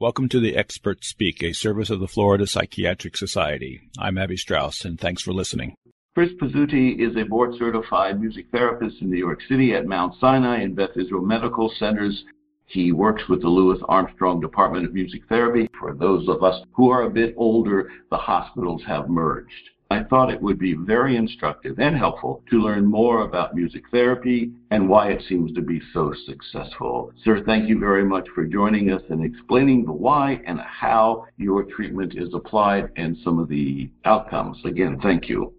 Welcome to the Experts Speak, a service of the Florida Psychiatric Society. I'm Abby Strauss, and thanks for listening. Chris Pizzute is a board certified music therapist in New York City at Mount Sinai and Beth Israel Medical Centers. He works with the Louis Armstrong Department of Music Therapy. For those of us who are a bit older, the hospitals have merged. I thought it would be very instructive and helpful to learn more about music therapy and why it seems to be so successful. Sir, thank you very much for joining us and explaining the why and how your treatment is applied and some of the outcomes. Again, thank you.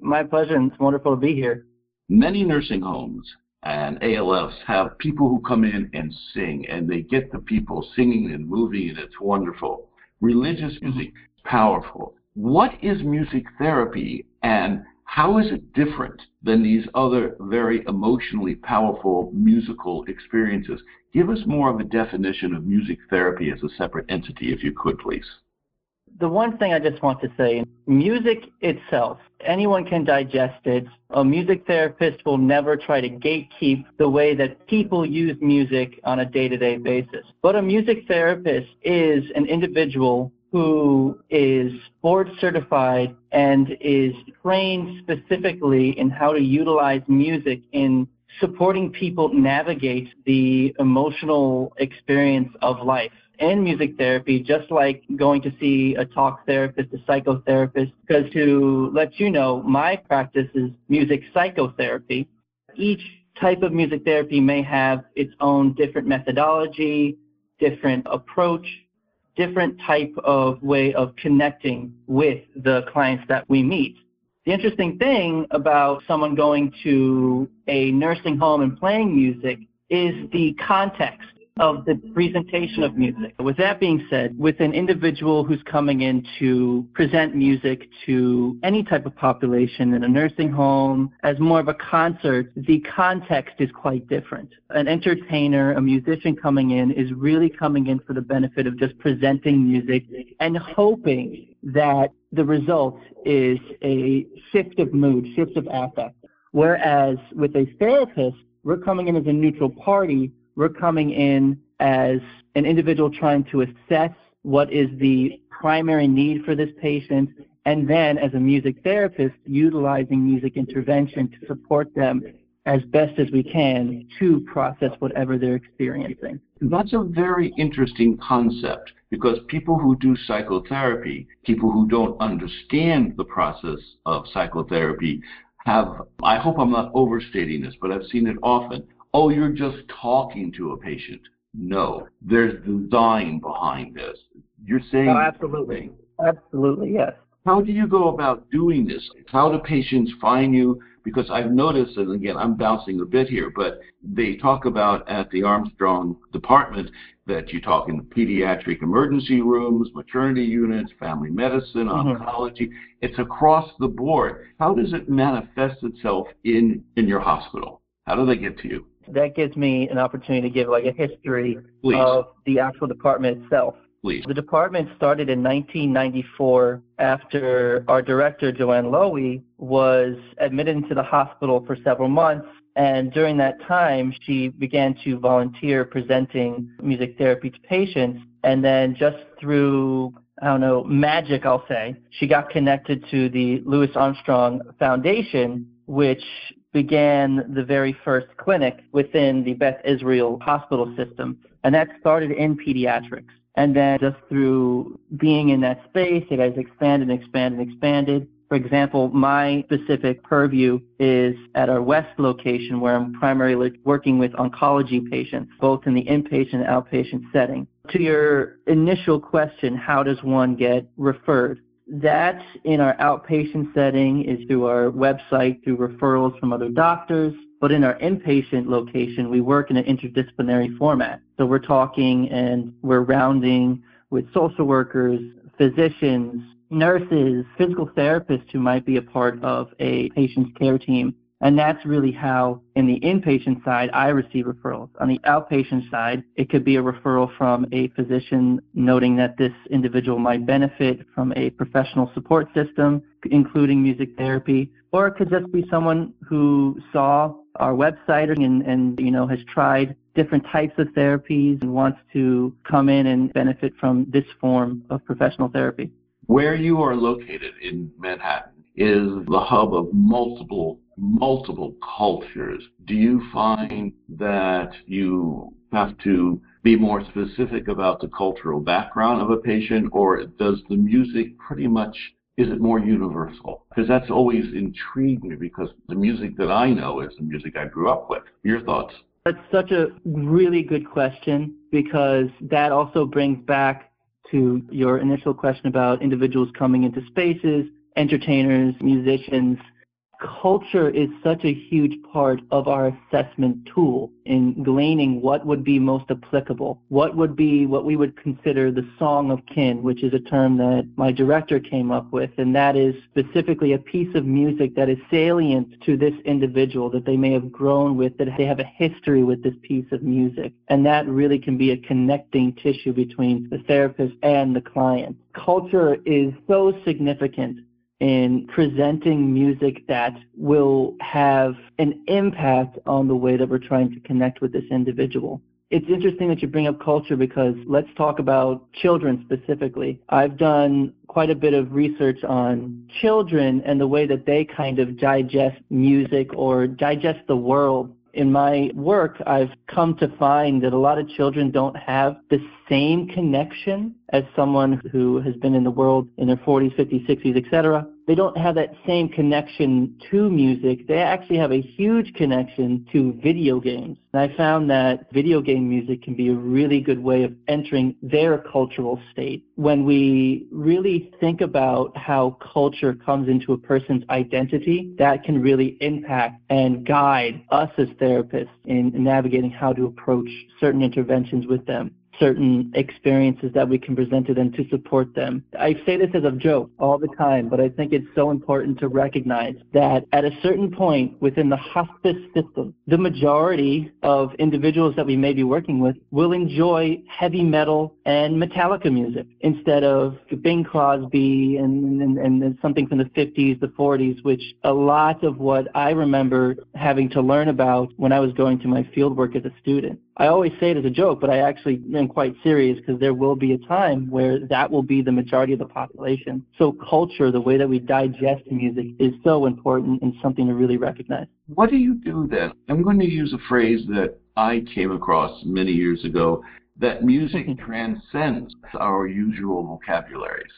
My pleasure. It's wonderful to be here. Many nursing homes and ALFs have people who come in and sing, and they get the people singing and moving, and it's wonderful. Religious mm-hmm. music, powerful what is music therapy and how is it different than these other very emotionally powerful musical experiences? Give us more of a definition of music therapy as a separate entity, if you could, please. The one thing I just want to say music itself, anyone can digest it. A music therapist will never try to gatekeep the way that people use music on a day to day basis. But a music therapist is an individual who is board certified and is trained specifically in how to utilize music in supporting people navigate the emotional experience of life and music therapy, just like going to see a talk therapist, a psychotherapist, because to let you know, my practice is music psychotherapy. Each type of music therapy may have its own different methodology, different approach, different type of way of connecting with the clients that we meet. The interesting thing about someone going to a nursing home and playing music is the context of the presentation of music. With that being said, with an individual who's coming in to present music to any type of population in a nursing home as more of a concert, the context is quite different. An entertainer, a musician coming in is really coming in for the benefit of just presenting music and hoping that the result is a shift of mood, shift of affect. Whereas with a therapist, we're coming in as a neutral party we're coming in as an individual trying to assess what is the primary need for this patient, and then as a music therapist, utilizing music intervention to support them as best as we can to process whatever they're experiencing. That's a very interesting concept because people who do psychotherapy, people who don't understand the process of psychotherapy, have, I hope I'm not overstating this, but I've seen it often, oh, you're just talking to a patient. No, there's design behind this. You're saying. Oh, absolutely. Absolutely, yes. How do you go about doing this? How do patients find you? Because I've noticed, and again, I'm bouncing a bit here, but they talk about at the Armstrong department that you talk in the pediatric emergency rooms, maternity units, family medicine, mm-hmm. oncology. It's across the board. How does it manifest itself in, in your hospital? How do they get to you? That gives me an opportunity to give like a history Please. of the actual department itself. Please. The department started in 1994 after our director, Joanne Loewy, was admitted into the hospital for several months. And during that time, she began to volunteer presenting music therapy to patients. And then just through I don't know, magic, I'll say. She got connected to the Louis Armstrong Foundation, which began the very first clinic within the Beth Israel hospital system, and that started in pediatrics. And then just through being in that space, it has expanded and expanded and expanded. For example, my specific purview is at our West location where I'm primarily working with oncology patients, both in the inpatient and outpatient setting. To your initial question, how does one get referred? That in our outpatient setting is through our website, through referrals from other doctors. But in our inpatient location, we work in an interdisciplinary format. So we're talking and we're rounding with social workers, physicians, nurses, physical therapists who might be a part of a patient's care team and that's really how, in the inpatient side, I receive referrals. On the outpatient side, it could be a referral from a physician noting that this individual might benefit from a professional support system, including music therapy, or it could just be someone who saw our website and, and you know has tried different types of therapies and wants to come in and benefit from this form of professional therapy. Where you are located in Manhattan is the hub of multiple, multiple cultures. Do you find that you have to be more specific about the cultural background of a patient, or does the music pretty much is it more universal? Because that's always intrigued me because the music that I know is the music I grew up with. Your thoughts? That's such a really good question because that also brings back to your initial question about individuals coming into spaces, entertainers, musicians, culture is such a huge part of our assessment tool in gleaning what would be most applicable, what would be what we would consider the song of kin, which is a term that my director came up with, and that is specifically a piece of music that is salient to this individual that they may have grown with, that they have a history with this piece of music. And that really can be a connecting tissue between the therapist and the client. Culture is so significant in presenting music that will have an impact on the way that we're trying to connect with this individual. It's interesting that you bring up culture because let's talk about children specifically. I've done quite a bit of research on children and the way that they kind of digest music or digest the world in my work, I've come to find that a lot of children don't have the same connection as someone who has been in the world in their 40s, 50s, 60s, etc. They don't have that same connection to music. They actually have a huge connection to video games. And I found that video game music can be a really good way of entering their cultural state. When we really think about how culture comes into a person's identity, that can really impact and guide us as therapists in navigating how to approach certain interventions with them certain experiences that we can present to them to support them. I say this as a joke all the time, but I think it's so important to recognize that at a certain point within the hospice system, the majority of individuals that we may be working with will enjoy heavy metal and Metallica music instead of Bing Crosby and, and, and something from the 50s, the 40s, which a lot of what I remember having to learn about when I was going to my field work as a student. I always say it as a joke, but I actually am quite serious because there will be a time where that will be the majority of the population. So culture, the way that we digest music, is so important and something to really recognize. What do you do then? I'm going to use a phrase that I came across many years ago that music transcends our usual vocabularies.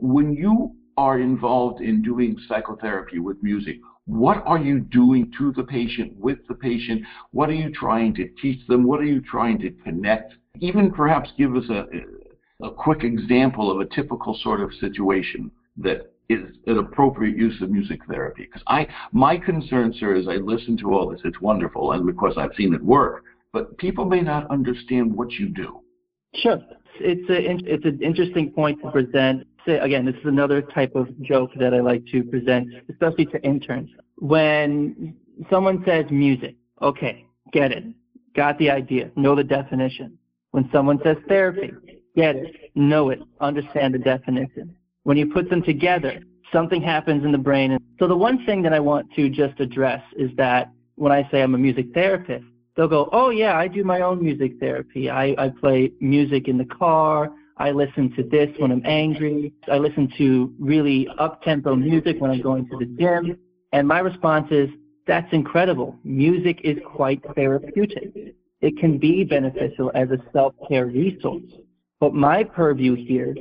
When you are involved in doing psychotherapy with music, what are you doing to the patient, with the patient? What are you trying to teach them? What are you trying to connect? Even perhaps give us a, a quick example of a typical sort of situation that is an appropriate use of music therapy. Because I, my concern, sir, is I listen to all this. It's wonderful, and of course I've seen it work. But people may not understand what you do. Sure, it's a, it's an interesting point to present say, again, this is another type of joke that I like to present, especially to interns. When someone says music, okay, get it, got the idea, know the definition. When someone says therapy, get it, know it, understand the definition. When you put them together, something happens in the brain. So the one thing that I want to just address is that when I say I'm a music therapist, they'll go, oh yeah, I do my own music therapy. I, I play music in the car. I listen to this when I'm angry. I listen to really up-tempo music when I'm going to the gym. And my response is, that's incredible. Music is quite therapeutic. It can be beneficial as a self-care resource. But my purview here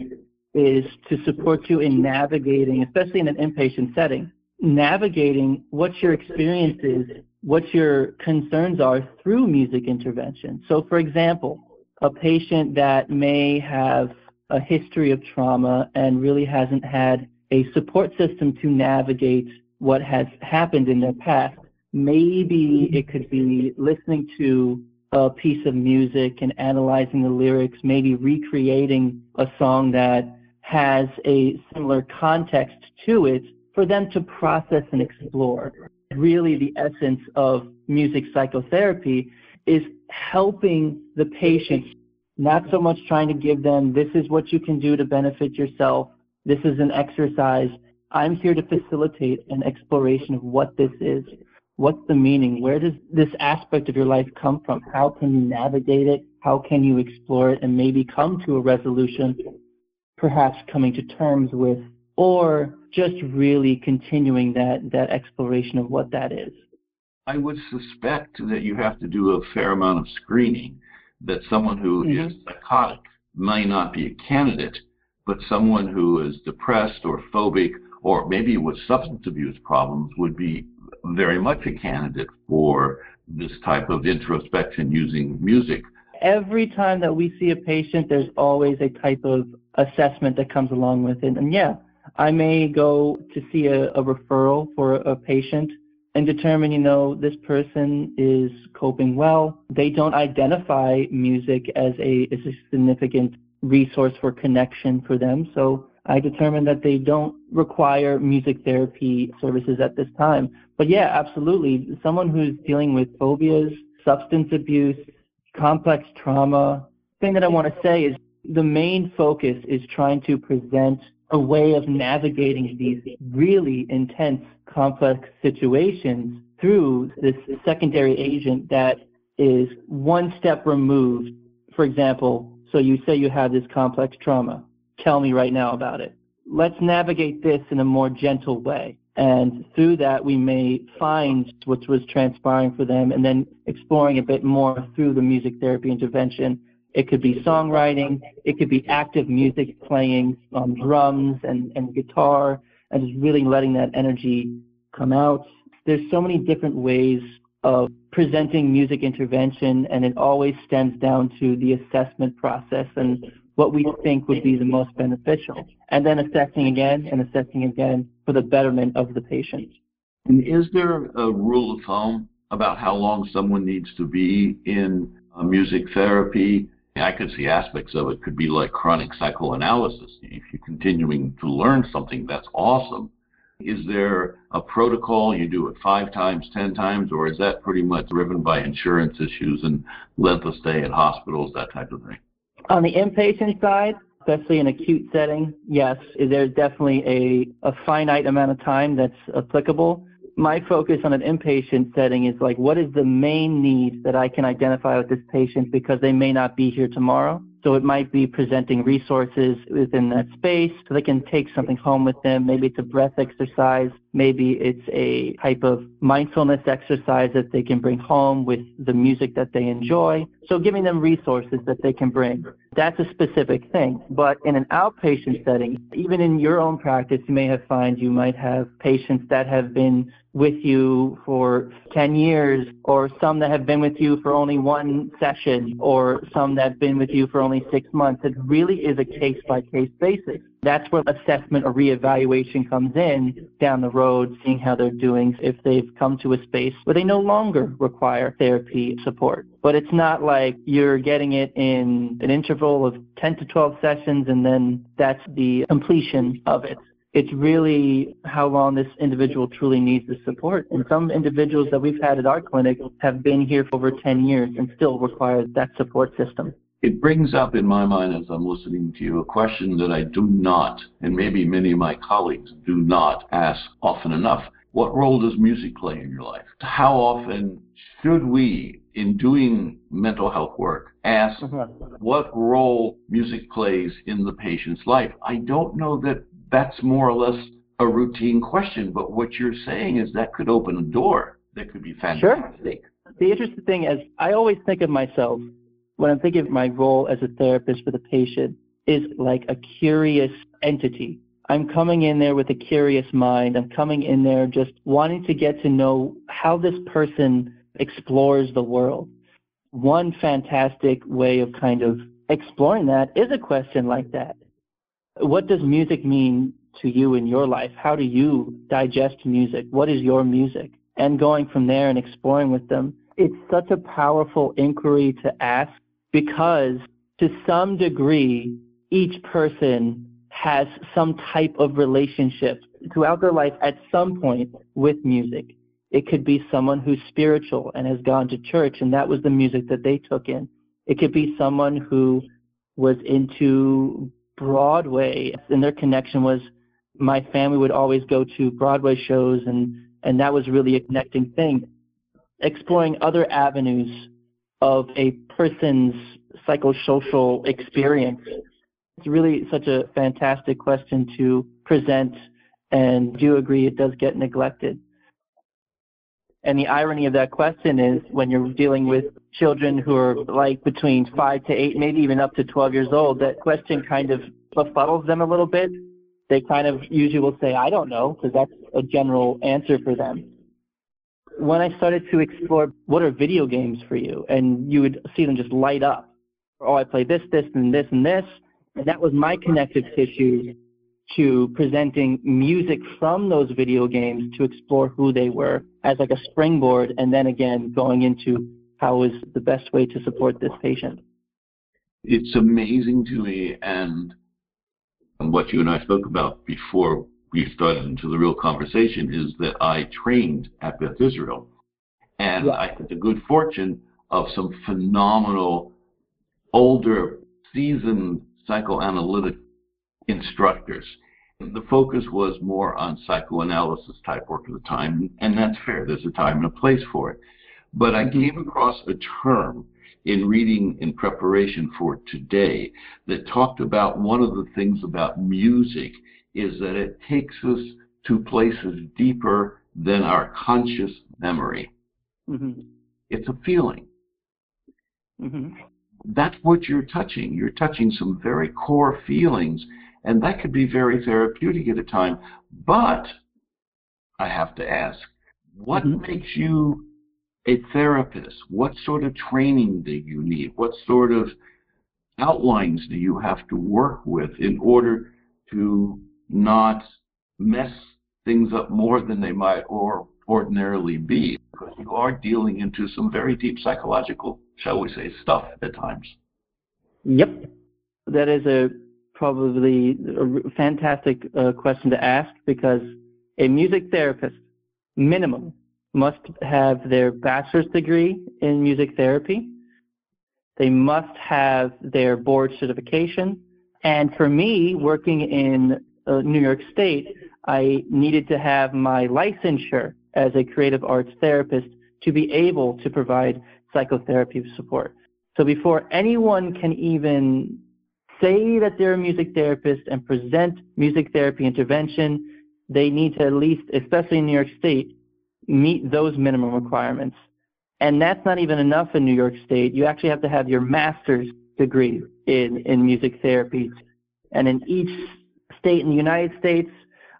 is to support you in navigating, especially in an inpatient setting, navigating what your experience is, what your concerns are through music intervention. So for example, a patient that may have a history of trauma and really hasn't had a support system to navigate what has happened in their past. Maybe mm-hmm. it could be listening to a piece of music and analyzing the lyrics, maybe recreating a song that has a similar context to it for them to process and explore. Really, the essence of music psychotherapy is helping the patient, not so much trying to give them, this is what you can do to benefit yourself, this is an exercise. I'm here to facilitate an exploration of what this is. What's the meaning? Where does this aspect of your life come from? How can you navigate it? How can you explore it and maybe come to a resolution, perhaps coming to terms with, or just really continuing that, that exploration of what that is? I would suspect that you have to do a fair amount of screening, that someone who mm-hmm. is psychotic may not be a candidate, but someone who is depressed or phobic or maybe with substance abuse problems would be very much a candidate for this type of introspection using music. Every time that we see a patient, there's always a type of assessment that comes along with it. And yeah, I may go to see a, a referral for a patient and determine, you know, this person is coping well. They don't identify music as a, as a significant resource for connection for them. So I determined that they don't require music therapy services at this time. But yeah, absolutely. Someone who's dealing with phobias, substance abuse, complex trauma, thing that I want to say is the main focus is trying to present a way of navigating these really intense, complex situations through this secondary agent that is one step removed. For example, so you say you have this complex trauma tell me right now about it. Let's navigate this in a more gentle way. And through that, we may find what was transpiring for them and then exploring a bit more through the music therapy intervention. It could be songwriting, it could be active music playing on drums and, and guitar, and just really letting that energy come out. There's so many different ways of presenting music intervention, and it always stems down to the assessment process and what we think would be the most beneficial, and then assessing again and assessing again for the betterment of the patient. And is there a rule of thumb about how long someone needs to be in uh, music therapy? I could see aspects of it could be like chronic psychoanalysis. If you're continuing to learn something, that's awesome. Is there a protocol? You do it five times, ten times, or is that pretty much driven by insurance issues and length of stay at hospitals, that type of thing? On the inpatient side, especially in acute setting, yes, there's definitely a, a finite amount of time that's applicable. My focus on an inpatient setting is like, what is the main need that I can identify with this patient because they may not be here tomorrow? So it might be presenting resources within that space so they can take something home with them. Maybe it's a breath exercise. Maybe it's a type of mindfulness exercise that they can bring home with the music that they enjoy. So giving them resources that they can bring. That's a specific thing. But in an outpatient setting, even in your own practice, you may have find you might have patients that have been with you for 10 years or some that have been with you for only one session or some that have been with you for only six months. It really is a case by case basis. That's where assessment or reevaluation comes in down the road, seeing how they're doing, if they've come to a space where they no longer require therapy support. But it's not like you're getting it in an interval of 10 to 12 sessions and then that's the completion of it. It's really how long this individual truly needs the support. And some individuals that we've had at our clinic have been here for over 10 years and still require that support system. It brings up in my mind as I'm listening to you a question that I do not, and maybe many of my colleagues do not ask often enough. What role does music play in your life? How often should we, in doing mental health work, ask uh-huh. what role music plays in the patient's life? I don't know that that's more or less a routine question, but what you're saying is that could open a door that could be fantastic. Sure. The interesting thing is, I always think of myself when I'm thinking of my role as a therapist for the patient is like a curious entity. I'm coming in there with a curious mind. I'm coming in there just wanting to get to know how this person explores the world. One fantastic way of kind of exploring that is a question like that. What does music mean to you in your life? How do you digest music? What is your music? And going from there and exploring with them. It's such a powerful inquiry to ask because to some degree, each person has some type of relationship throughout their life at some point with music. It could be someone who's spiritual and has gone to church, and that was the music that they took in. It could be someone who was into Broadway, and their connection was my family would always go to Broadway shows, and And that was really a connecting thing. Exploring other avenues of a person's psychosocial experience. It's really such a fantastic question to present, and do agree it does get neglected. And the irony of that question is when you're dealing with children who are like between five to eight, maybe even up to 12 years old, that question kind of befuddles them a little bit. They kind of usually will say, I don't know, because that's a general answer for them. When I started to explore what are video games for you, and you would see them just light up. Oh, I play this, this, and this, and this. And that was my connective tissue to presenting music from those video games to explore who they were as like a springboard and then again going into how is the best way to support this patient. It's amazing to me and what you and I spoke about before we started into the real conversation is that I trained at Beth Israel and yeah. I had the good fortune of some phenomenal older seasoned psychoanalytic instructors. The focus was more on psychoanalysis type work at the time, and that's fair. There's a time and a place for it. But I mm-hmm. came across a term in reading in preparation for today that talked about one of the things about music is that it takes us to places deeper than our conscious memory. Mm-hmm. It's a feeling. Mm-hmm that's what you're touching. You're touching some very core feelings, and that could be very therapeutic at a time. But I have to ask, what mm-hmm. makes you a therapist? What sort of training do you need? What sort of outlines do you have to work with in order to not mess things up more than they might or ordinarily be? Because you are dealing into some very deep psychological shall we say, stuff at times. Yep. That is a probably a fantastic uh, question to ask because a music therapist, minimum, must have their bachelor's degree in music therapy. They must have their board certification. And for me, working in uh, New York State, I needed to have my licensure as a creative arts therapist to be able to provide psychotherapy support. So before anyone can even say that they're a music therapist and present music therapy intervention, they need to at least, especially in New York State, meet those minimum requirements. And that's not even enough in New York State. You actually have to have your master's degree in, in music therapy. And in each state in the United States,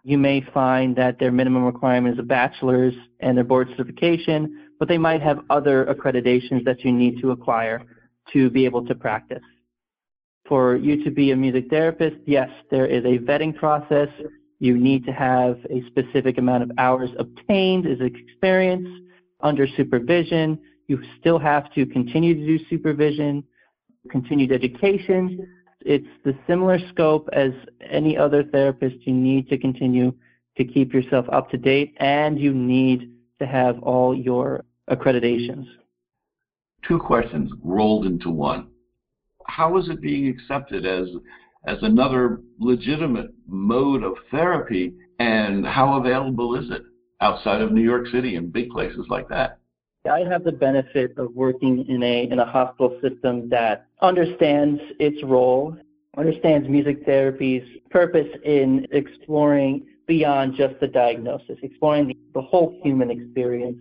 you may find that their minimum requirement is a bachelor's and their board certification, but they might have other accreditations that you need to acquire to be able to practice. For you to be a music therapist, yes, there is a vetting process. You need to have a specific amount of hours obtained as experience under supervision. You still have to continue to do supervision, continued education. It's the similar scope as any other therapist. You need to continue to keep yourself up to date and you need to have all your accreditations. Two questions rolled into one. How is it being accepted as as another legitimate mode of therapy and how available is it outside of New York City and big places like that? I have the benefit of working in a in a hospital system that understands its role, understands music therapy's purpose in exploring beyond just the diagnosis, exploring the, the whole human experience.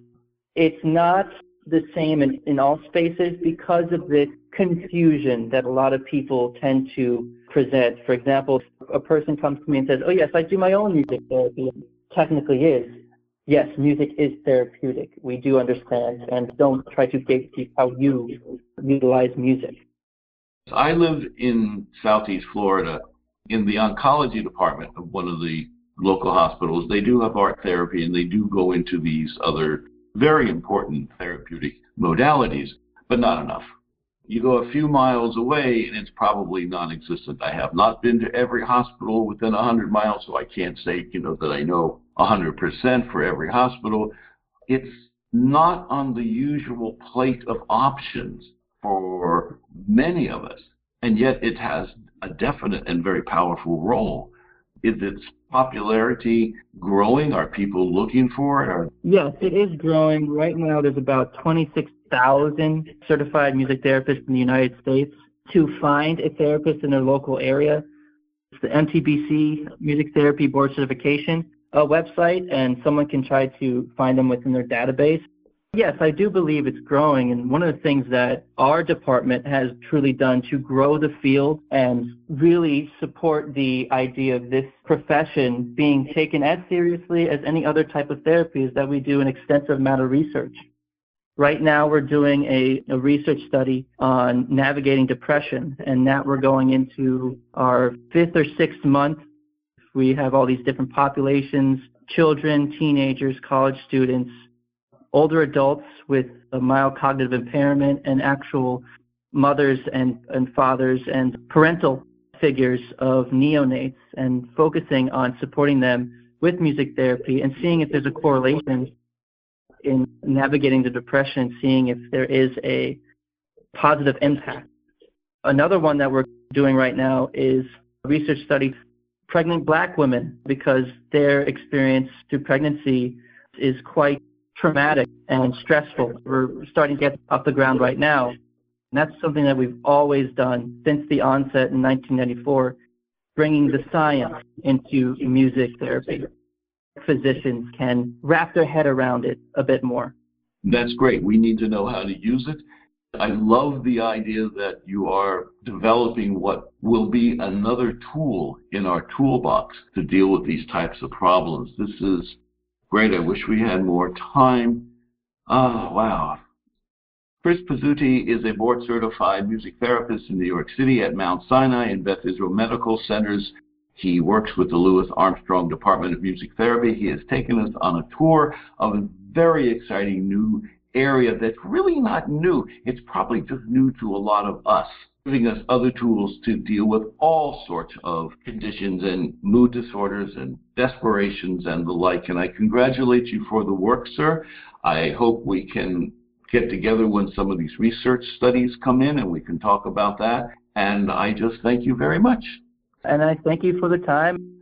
It's not the same in, in all spaces because of the confusion that a lot of people tend to present. For example, a person comes to me and says, Oh, yes, I do my own music therapy. Technically is. Yes, music is therapeutic. We do understand and don't try to gatekeep how you utilize music. I live in Southeast Florida in the oncology department of one of the local hospitals, they do have art therapy and they do go into these other very important therapeutic modalities, but not enough. You go a few miles away and it's probably non-existent. I have not been to every hospital within 100 miles, so I can't say, you know, that I know 100% for every hospital. It's not on the usual plate of options for many of us, and yet it has a definite and very powerful role Is its popularity growing? Are people looking for it? Or... Yes, it is growing. Right now, there's about 26,000 certified music therapists in the United States. To find a therapist in their local area, it's the MTBC Music Therapy Board Certification uh, website, and someone can try to find them within their database. Yes, I do believe it's growing. And one of the things that our department has truly done to grow the field and really support the idea of this profession being taken as seriously as any other type of therapy is that we do an extensive amount of research. Right now, we're doing a, a research study on navigating depression, and that we're going into our fifth or sixth month. We have all these different populations children, teenagers, college students, older adults with a mild cognitive impairment and actual mothers and, and fathers and parental figures of neonates and focusing on supporting them with music therapy and seeing if there's a correlation in navigating the depression, seeing if there is a positive impact. Another one that we're doing right now is a research study pregnant black women because their experience through pregnancy is quite traumatic and stressful. We're starting to get off the ground right now. And that's something that we've always done since the onset in 1994, bringing the science into music therapy. Physicians can wrap their head around it a bit more. That's great. We need to know how to use it. I love the idea that you are developing what will be another tool in our toolbox to deal with these types of problems. This is Great. I wish we had more time. Oh, wow. Chris Pizzute is a board certified music therapist in New York City at Mount Sinai and Beth Israel Medical Centers. He works with the Louis Armstrong Department of Music Therapy. He has taken us on a tour of a very exciting new area that's really not new. It's probably just new to a lot of us giving us other tools to deal with all sorts of conditions and mood disorders and desperations and the like. And I congratulate you for the work, sir. I hope we can get together when some of these research studies come in and we can talk about that. And I just thank you very much. And I thank you for the time.